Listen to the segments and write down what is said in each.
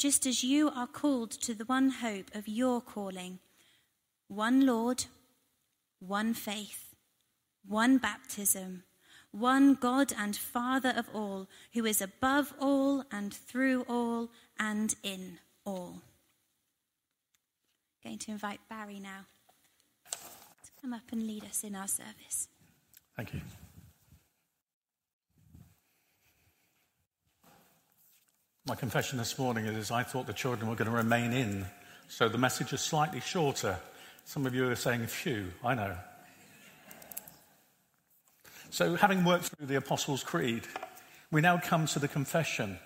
just as you are called to the one hope of your calling one Lord, one faith, one baptism, one God and Father of all, who is above all and through all and in all. I'm Going to invite Barry now to come up and lead us in our service. Thank you. My confession this morning is I thought the children were going to remain in, so the message is slightly shorter. Some of you are saying, phew, I know. So, having worked through the Apostles' Creed, we now come to the confession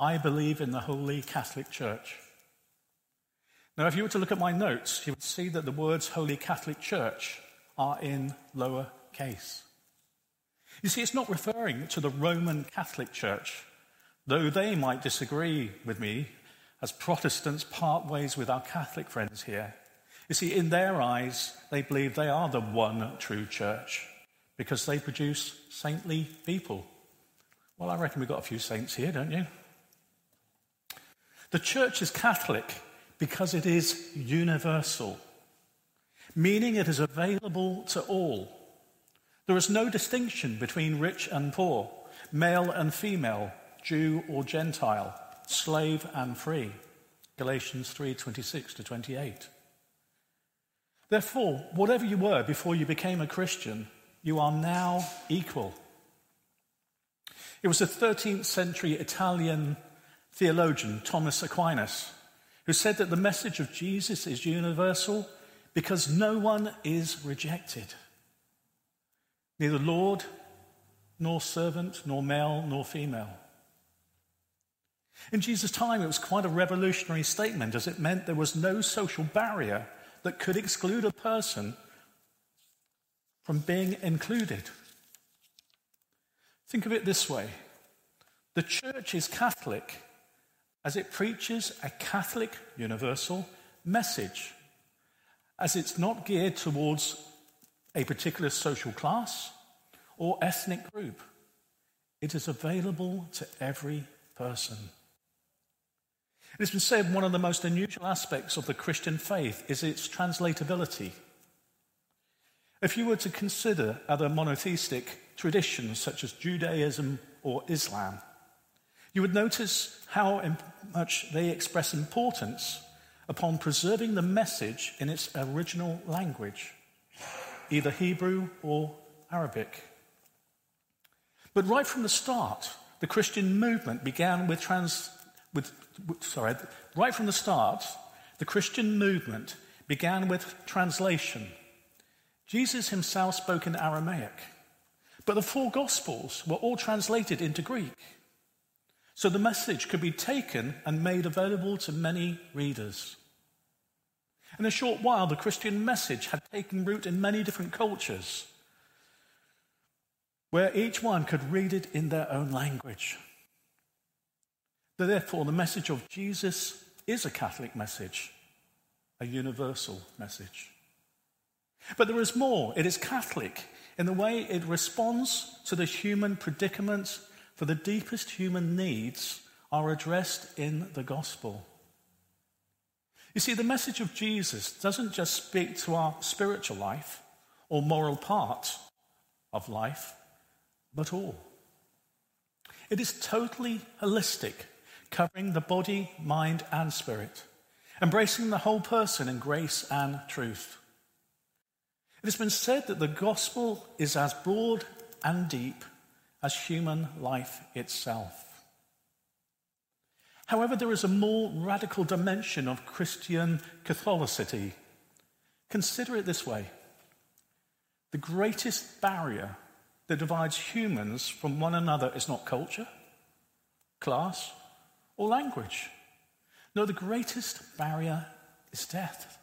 I believe in the Holy Catholic Church. Now, if you were to look at my notes, you would see that the words Holy Catholic Church are in lower case. You see, it's not referring to the Roman Catholic Church Though they might disagree with me, as Protestants part ways with our Catholic friends here, you see, in their eyes, they believe they are the one true church because they produce saintly people. Well, I reckon we've got a few saints here, don't you? The church is Catholic because it is universal, meaning it is available to all. There is no distinction between rich and poor, male and female, Jew or Gentile, slave and free. Galatians 3:26 to 28. Therefore, whatever you were before you became a Christian, you are now equal. It was the 13th century Italian theologian Thomas Aquinas who said that the message of Jesus is universal because no one is rejected. Neither Lord, nor servant, nor male, nor female. In Jesus' time, it was quite a revolutionary statement as it meant there was no social barrier that could exclude a person from being included. Think of it this way the church is Catholic as it preaches a Catholic universal message, as it's not geared towards a particular social class or ethnic group. It is available to every person. It has been said one of the most unusual aspects of the Christian faith is its translatability. If you were to consider other monotheistic traditions such as Judaism or Islam, you would notice how much they express importance upon preserving the message in its original language, either Hebrew or Arabic. But right from the start, the Christian movement began with, trans, with sorry, right from the start, the Christian movement began with translation. Jesus himself spoke in Aramaic, but the four Gospels were all translated into Greek. So the message could be taken and made available to many readers. In a short while, the Christian message had taken root in many different cultures, where each one could read it in their own language. Therefore, the message of Jesus is a Catholic message, a universal message. But there is more. It is Catholic in the way it responds to the human predicament for the deepest human needs are addressed in the gospel. You see, the message of Jesus doesn't just speak to our spiritual life or moral part of life, but all. It is totally holistic covering the body, mind, and spirit, embracing the whole person in grace and truth. It has been said that the gospel is as broad and deep as human life itself. However, there is a more radical dimension of Christian Catholicity. Consider it this way the greatest barrier that divides humans from one another is not culture, class, or language. No, the greatest barrier is death.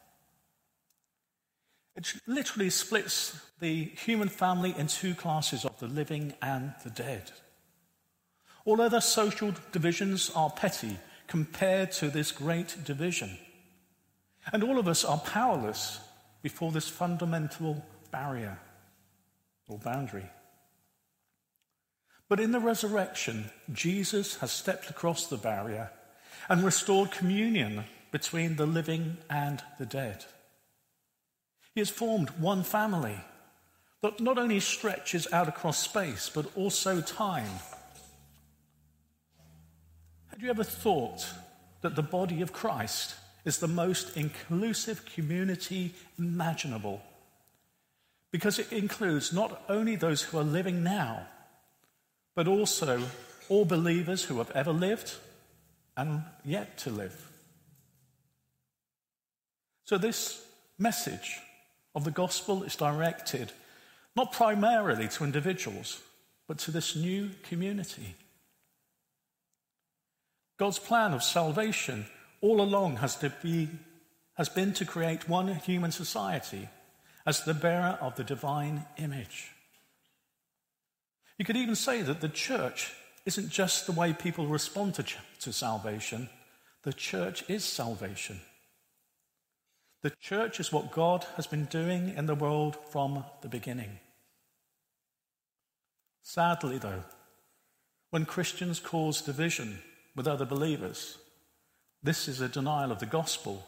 It literally splits the human family in two classes of the living and the dead. All other social divisions are petty compared to this great division. And all of us are powerless before this fundamental barrier or boundary. But in the resurrection, Jesus has stepped across the barrier and restored communion between the living and the dead. He has formed one family that not only stretches out across space, but also time. Had you ever thought that the body of Christ is the most inclusive community imaginable? Because it includes not only those who are living now, but also all believers who have ever lived and yet to live. So, this message of the gospel is directed not primarily to individuals, but to this new community. God's plan of salvation all along has, to be, has been to create one human society as the bearer of the divine image. You could even say that the church isn't just the way people respond to, to salvation, the church is salvation. The church is what God has been doing in the world from the beginning. Sadly, though, when Christians cause division with other believers, this is a denial of the gospel.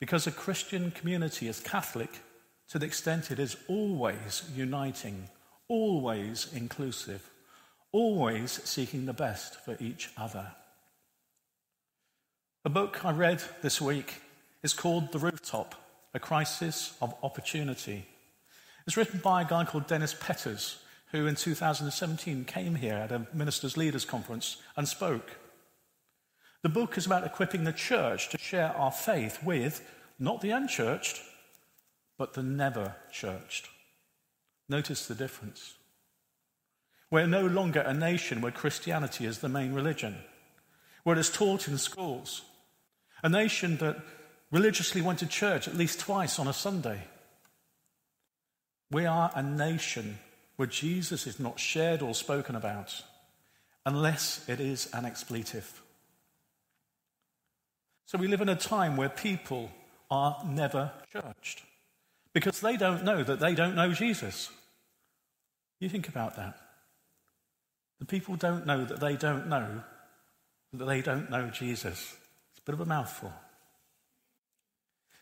Because a Christian community is Catholic to the extent it is always uniting, always inclusive, always seeking the best for each other. A book I read this week is called The Rooftop A Crisis of Opportunity. It's written by a guy called Dennis Pethers, who in 2017 came here at a Ministers' Leaders Conference and spoke. The book is about equipping the church to share our faith with not the unchurched, but the never churched. Notice the difference. We're no longer a nation where Christianity is the main religion, where it's taught in schools. A nation that religiously went to church at least twice on a Sunday. We are a nation where Jesus is not shared or spoken about unless it is an expletive. So we live in a time where people are never churched because they don't know that they don't know Jesus. You think about that. The people don't know that they don't know that they don't know Jesus. It's a bit of a mouthful.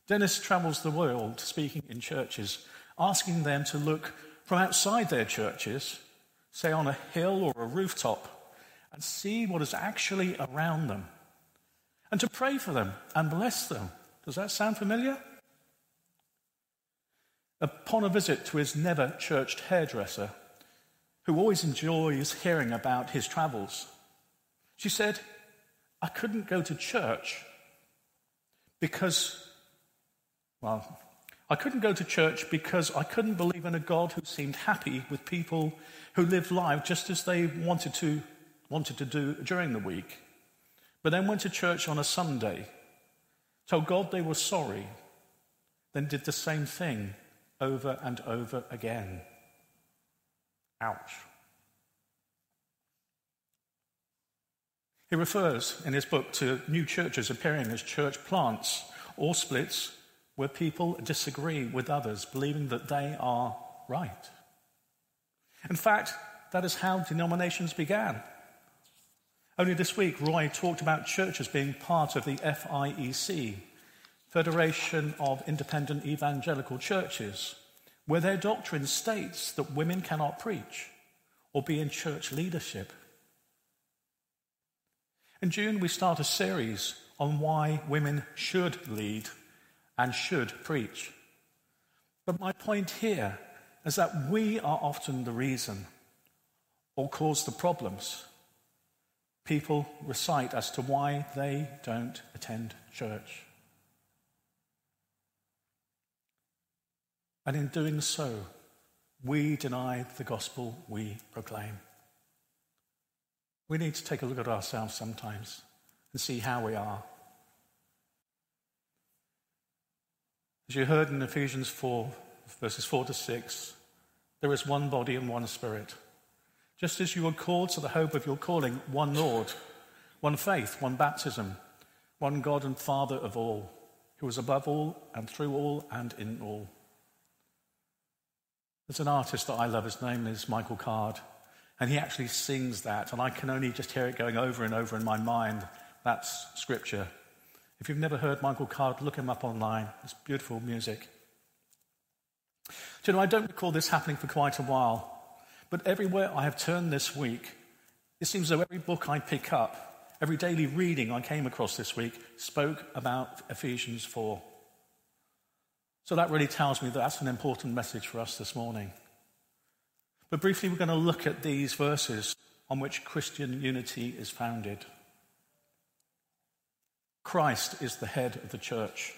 Dennis travels the world speaking in churches, asking them to look from outside their churches, say on a hill or a rooftop, and see what is actually around them, and to pray for them and bless them. Does that sound familiar? Upon a visit to his never churched hairdresser, who always enjoys hearing about his travels, she said, I couldn't go to church because well, I couldn't go to church because I couldn't believe in a God who seemed happy with people who lived life just as they wanted to, wanted to do during the week, but then went to church on a Sunday, told God they were sorry, then did the same thing over and over again. Ouch. He refers in his book to new churches appearing as church plants or splits where people disagree with others, believing that they are right. In fact, that is how denominations began. Only this week, Roy talked about churches being part of the FIEC, Federation of Independent Evangelical Churches, where their doctrine states that women cannot preach or be in church leadership. In June, we start a series on why women should lead and should preach. But my point here is that we are often the reason or cause the problems people recite as to why they don't attend church. And in doing so, we deny the gospel we proclaim. We need to take a look at ourselves sometimes and see how we are. As you heard in Ephesians 4, verses 4 to 6, there is one body and one spirit. Just as you were called to the hope of your calling, one Lord, one faith, one baptism, one God and Father of all, who is above all and through all and in all. There's an artist that I love, his name is Michael Card, and he actually sings that, and I can only just hear it going over and over in my mind. That's scripture. If you've never heard Michael Card, look him up online. It's beautiful music. Do you know, I don't recall this happening for quite a while, but everywhere I have turned this week, it seems as though every book I pick up, every daily reading I came across this week, spoke about Ephesians 4. So that really tells me that that's an important message for us this morning. But briefly, we're going to look at these verses on which Christian unity is founded. Christ is the head of the church.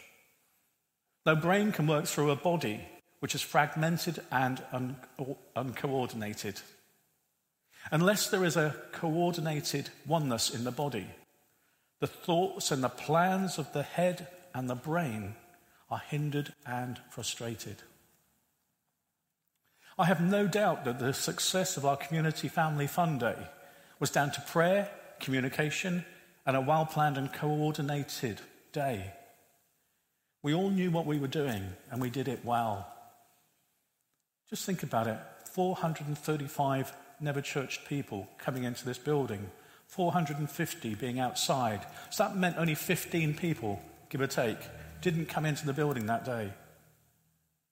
The brain can work through a body which is fragmented and un- uncoordinated. Unless there is a coordinated oneness in the body, the thoughts and the plans of the head and the brain are hindered and frustrated. I have no doubt that the success of our Community Family Fun Day was down to prayer, communication, and a well planned and coordinated day. We all knew what we were doing and we did it well. Just think about it 435 never churched people coming into this building, 450 being outside. So that meant only 15 people, give or take, didn't come into the building that day.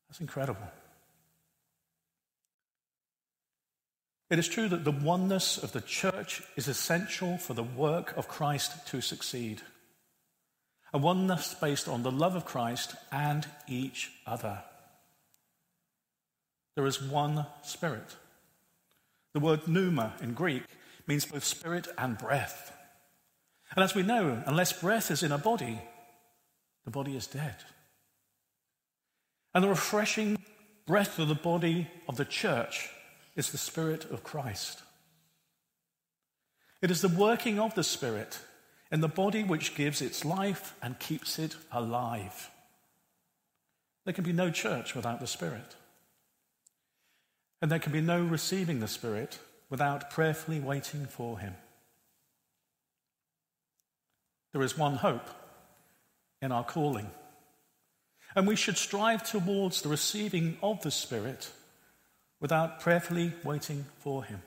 That's incredible. It is true that the oneness of the church is essential for the work of Christ to succeed. A oneness based on the love of Christ and each other. There is one spirit. The word pneuma in Greek means both spirit and breath. And as we know, unless breath is in a body, the body is dead. And the refreshing breath of the body of the church is the Spirit of Christ. It is the working of the Spirit in the body which gives its life and keeps it alive. There can be no church without the Spirit. And there can be no receiving the Spirit without prayerfully waiting for Him. There is one hope in our calling. And we should strive towards the receiving of the Spirit without prayerfully waiting for Him.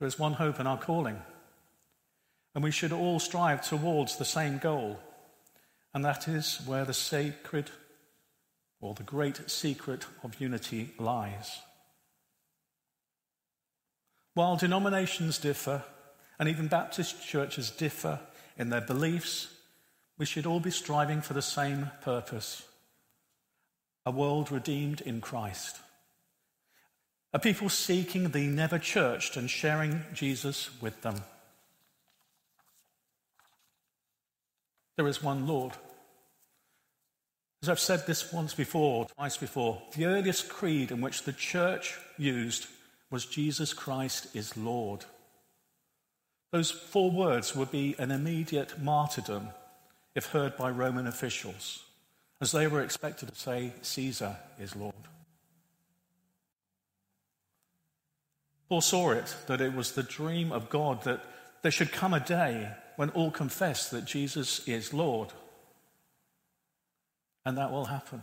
There is one hope in our calling, and we should all strive towards the same goal, and that is where the sacred or the great secret of unity lies. While denominations differ, and even Baptist churches differ in their beliefs, we should all be striving for the same purpose a world redeemed in Christ. A people seeking the never churched and sharing Jesus with them. There is one Lord. As I've said this once before, twice before, the earliest creed in which the church used was Jesus Christ is Lord. Those four words would be an immediate martyrdom if heard by Roman officials, as they were expected to say, Caesar is Lord. Paul saw it, that it was the dream of God that there should come a day when all confess that Jesus is Lord. And that will happen.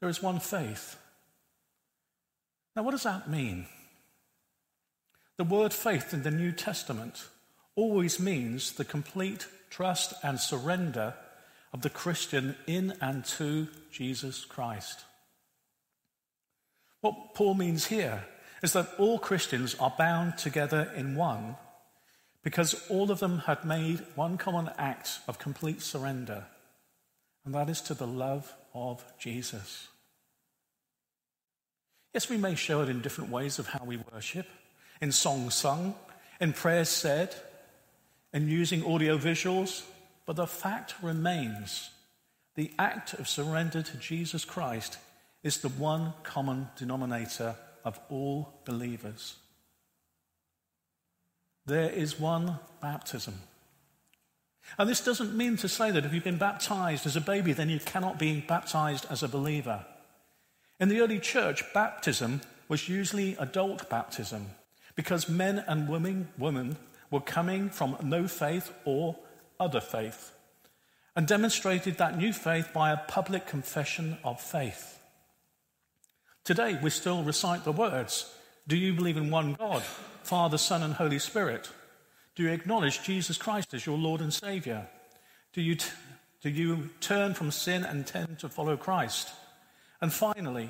There is one faith. Now, what does that mean? The word faith in the New Testament always means the complete trust and surrender of the Christian in and to Jesus Christ. What Paul means here is that all Christians are bound together in one because all of them had made one common act of complete surrender, and that is to the love of Jesus. Yes, we may show it in different ways of how we worship, in songs sung, in prayers said, and using audio visuals, but the fact remains the act of surrender to Jesus Christ is the one common denominator of all believers. There is one baptism. And this doesn't mean to say that if you've been baptized as a baby, then you cannot be baptized as a believer. In the early church, baptism was usually adult baptism because men and women, women were coming from no faith or other faith and demonstrated that new faith by a public confession of faith. Today, we still recite the words Do you believe in one God, Father, Son, and Holy Spirit? Do you acknowledge Jesus Christ as your Lord and Savior? Do you, t- do you turn from sin and tend to follow Christ? And finally,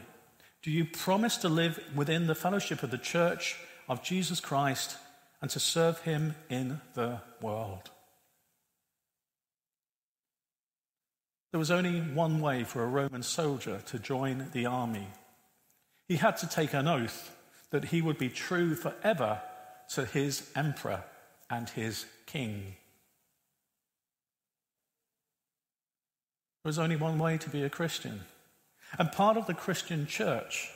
do you promise to live within the fellowship of the church of Jesus Christ and to serve him in the world? There was only one way for a Roman soldier to join the army. He had to take an oath that he would be true forever to his emperor and his king. There was only one way to be a Christian. And part of the Christian church,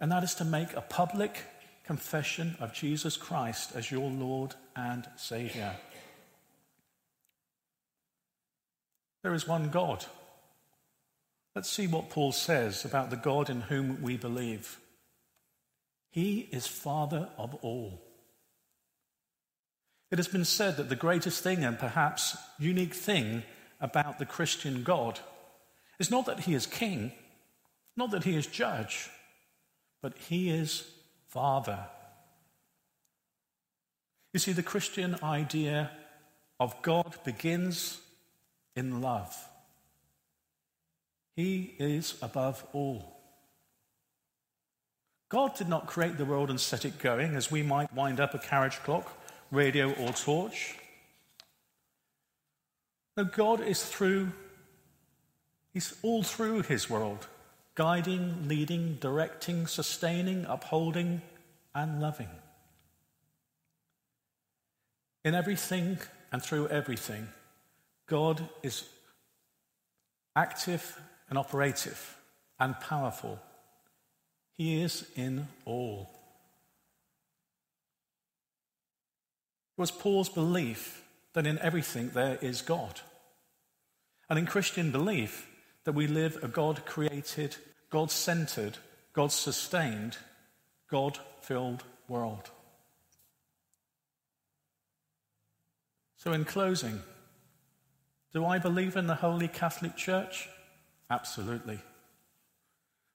and that is to make a public confession of Jesus Christ as your Lord and Savior. There is one God. Let's see what Paul says about the God in whom we believe. He is Father of all. It has been said that the greatest thing and perhaps unique thing about the Christian God is not that he is king, not that he is judge, but he is father. You see, the Christian idea of God begins in love. He is above all. God did not create the world and set it going as we might wind up a carriage clock radio, or torch. No, God is through, He's all through His world, guiding, leading, directing, sustaining, upholding, and loving. In everything and through everything, God is active and operative and powerful. He is in all. It was Paul's belief that in everything there is God. And in Christian belief, that we live a God created, God centered, God sustained, God filled world. So, in closing, do I believe in the Holy Catholic Church? Absolutely.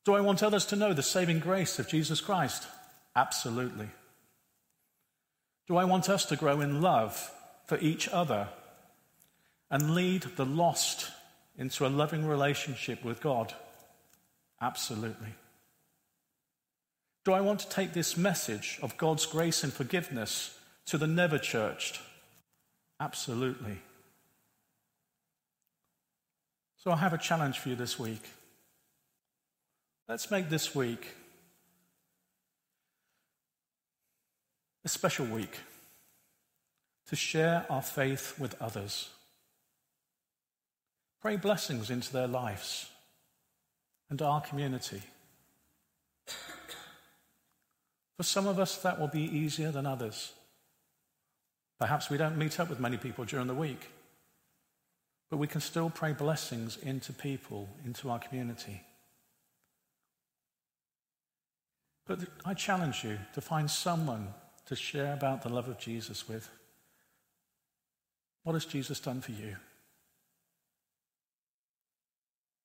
Do I want others to know the saving grace of Jesus Christ? Absolutely. Do I want us to grow in love for each other and lead the lost into a loving relationship with God? Absolutely. Do I want to take this message of God's grace and forgiveness to the never churched? Absolutely. So I have a challenge for you this week. Let's make this week a special week to share our faith with others. Pray blessings into their lives and our community. For some of us, that will be easier than others. Perhaps we don't meet up with many people during the week, but we can still pray blessings into people, into our community. But I challenge you to find someone to share about the love of Jesus with. What has Jesus done for you?